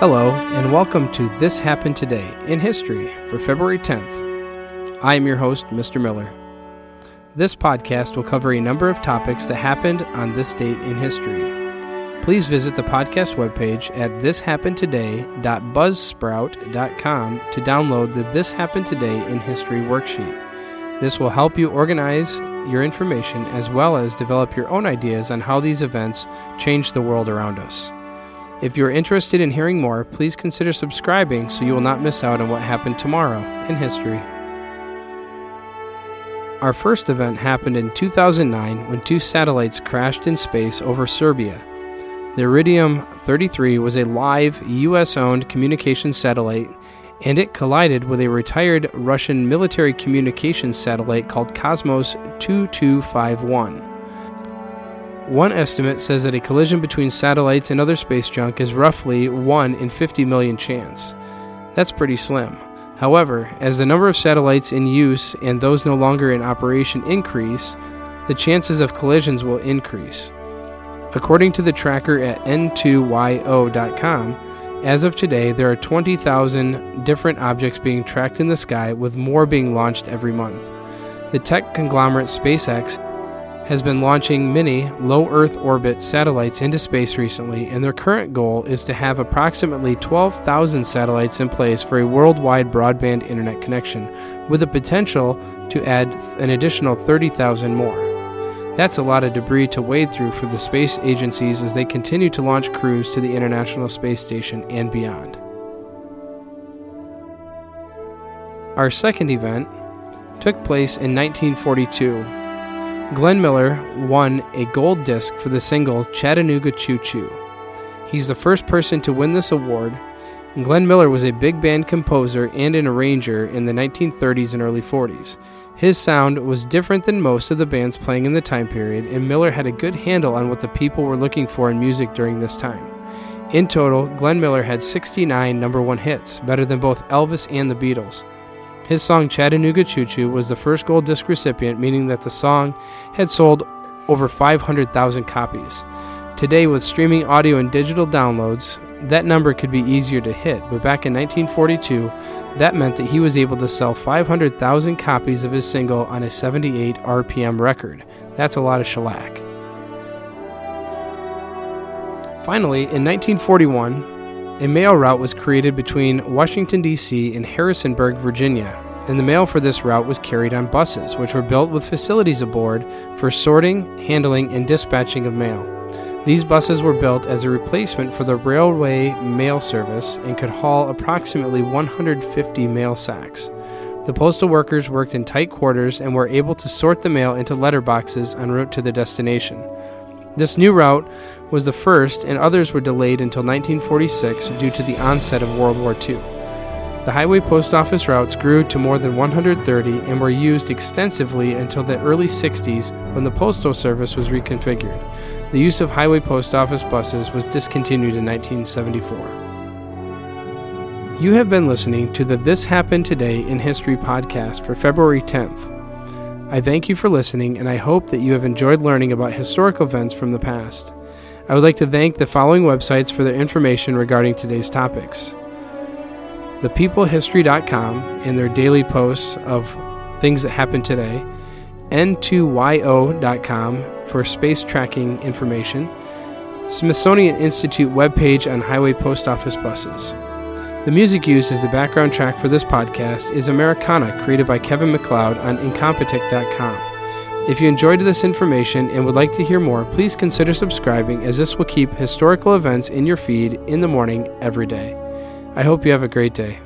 Hello, and welcome to This Happened Today in History for February 10th. I am your host, Mr. Miller. This podcast will cover a number of topics that happened on this date in history. Please visit the podcast webpage at thishappenedtoday.buzzsprout.com to download the This Happened Today in History worksheet. This will help you organize your information as well as develop your own ideas on how these events change the world around us. If you're interested in hearing more, please consider subscribing so you will not miss out on what happened tomorrow in history. Our first event happened in 2009 when two satellites crashed in space over Serbia. The Iridium 33 was a live, US owned communications satellite, and it collided with a retired Russian military communications satellite called Cosmos 2251. One estimate says that a collision between satellites and other space junk is roughly 1 in 50 million chance. That's pretty slim. However, as the number of satellites in use and those no longer in operation increase, the chances of collisions will increase. According to the tracker at n2yo.com, as of today, there are 20,000 different objects being tracked in the sky, with more being launched every month. The tech conglomerate SpaceX has been launching many low Earth orbit satellites into space recently, and their current goal is to have approximately 12,000 satellites in place for a worldwide broadband internet connection, with the potential to add an additional 30,000 more. That's a lot of debris to wade through for the space agencies as they continue to launch crews to the International Space Station and beyond. Our second event took place in 1942 Glenn Miller won a gold disc for the single Chattanooga Choo Choo. He's the first person to win this award. Glenn Miller was a big band composer and an arranger in the 1930s and early 40s. His sound was different than most of the bands playing in the time period, and Miller had a good handle on what the people were looking for in music during this time. In total, Glenn Miller had 69 number one hits, better than both Elvis and the Beatles. His song Chattanooga Choo Choo was the first gold disc recipient, meaning that the song had sold over 500,000 copies. Today, with streaming audio and digital downloads, that number could be easier to hit, but back in 1942, that meant that he was able to sell 500,000 copies of his single on a 78 RPM record. That's a lot of shellac. Finally, in 1941, a mail route was created between Washington, D.C. and Harrisonburg, Virginia, and the mail for this route was carried on buses, which were built with facilities aboard for sorting, handling, and dispatching of mail. These buses were built as a replacement for the railway mail service and could haul approximately 150 mail sacks. The postal workers worked in tight quarters and were able to sort the mail into letterboxes en route to the destination. This new route was the first, and others were delayed until 1946 due to the onset of World War II. The highway post office routes grew to more than 130 and were used extensively until the early 60s when the Postal Service was reconfigured. The use of highway post office buses was discontinued in 1974. You have been listening to the This Happened Today in History podcast for February 10th. I thank you for listening, and I hope that you have enjoyed learning about historical events from the past. I would like to thank the following websites for their information regarding today's topics thepeoplehistory.com and their daily posts of things that happened today, n2yo.com for space tracking information, Smithsonian Institute webpage on highway post office buses. The music used as the background track for this podcast is Americana, created by Kevin MacLeod on Incompetech.com. If you enjoyed this information and would like to hear more, please consider subscribing as this will keep historical events in your feed in the morning every day. I hope you have a great day.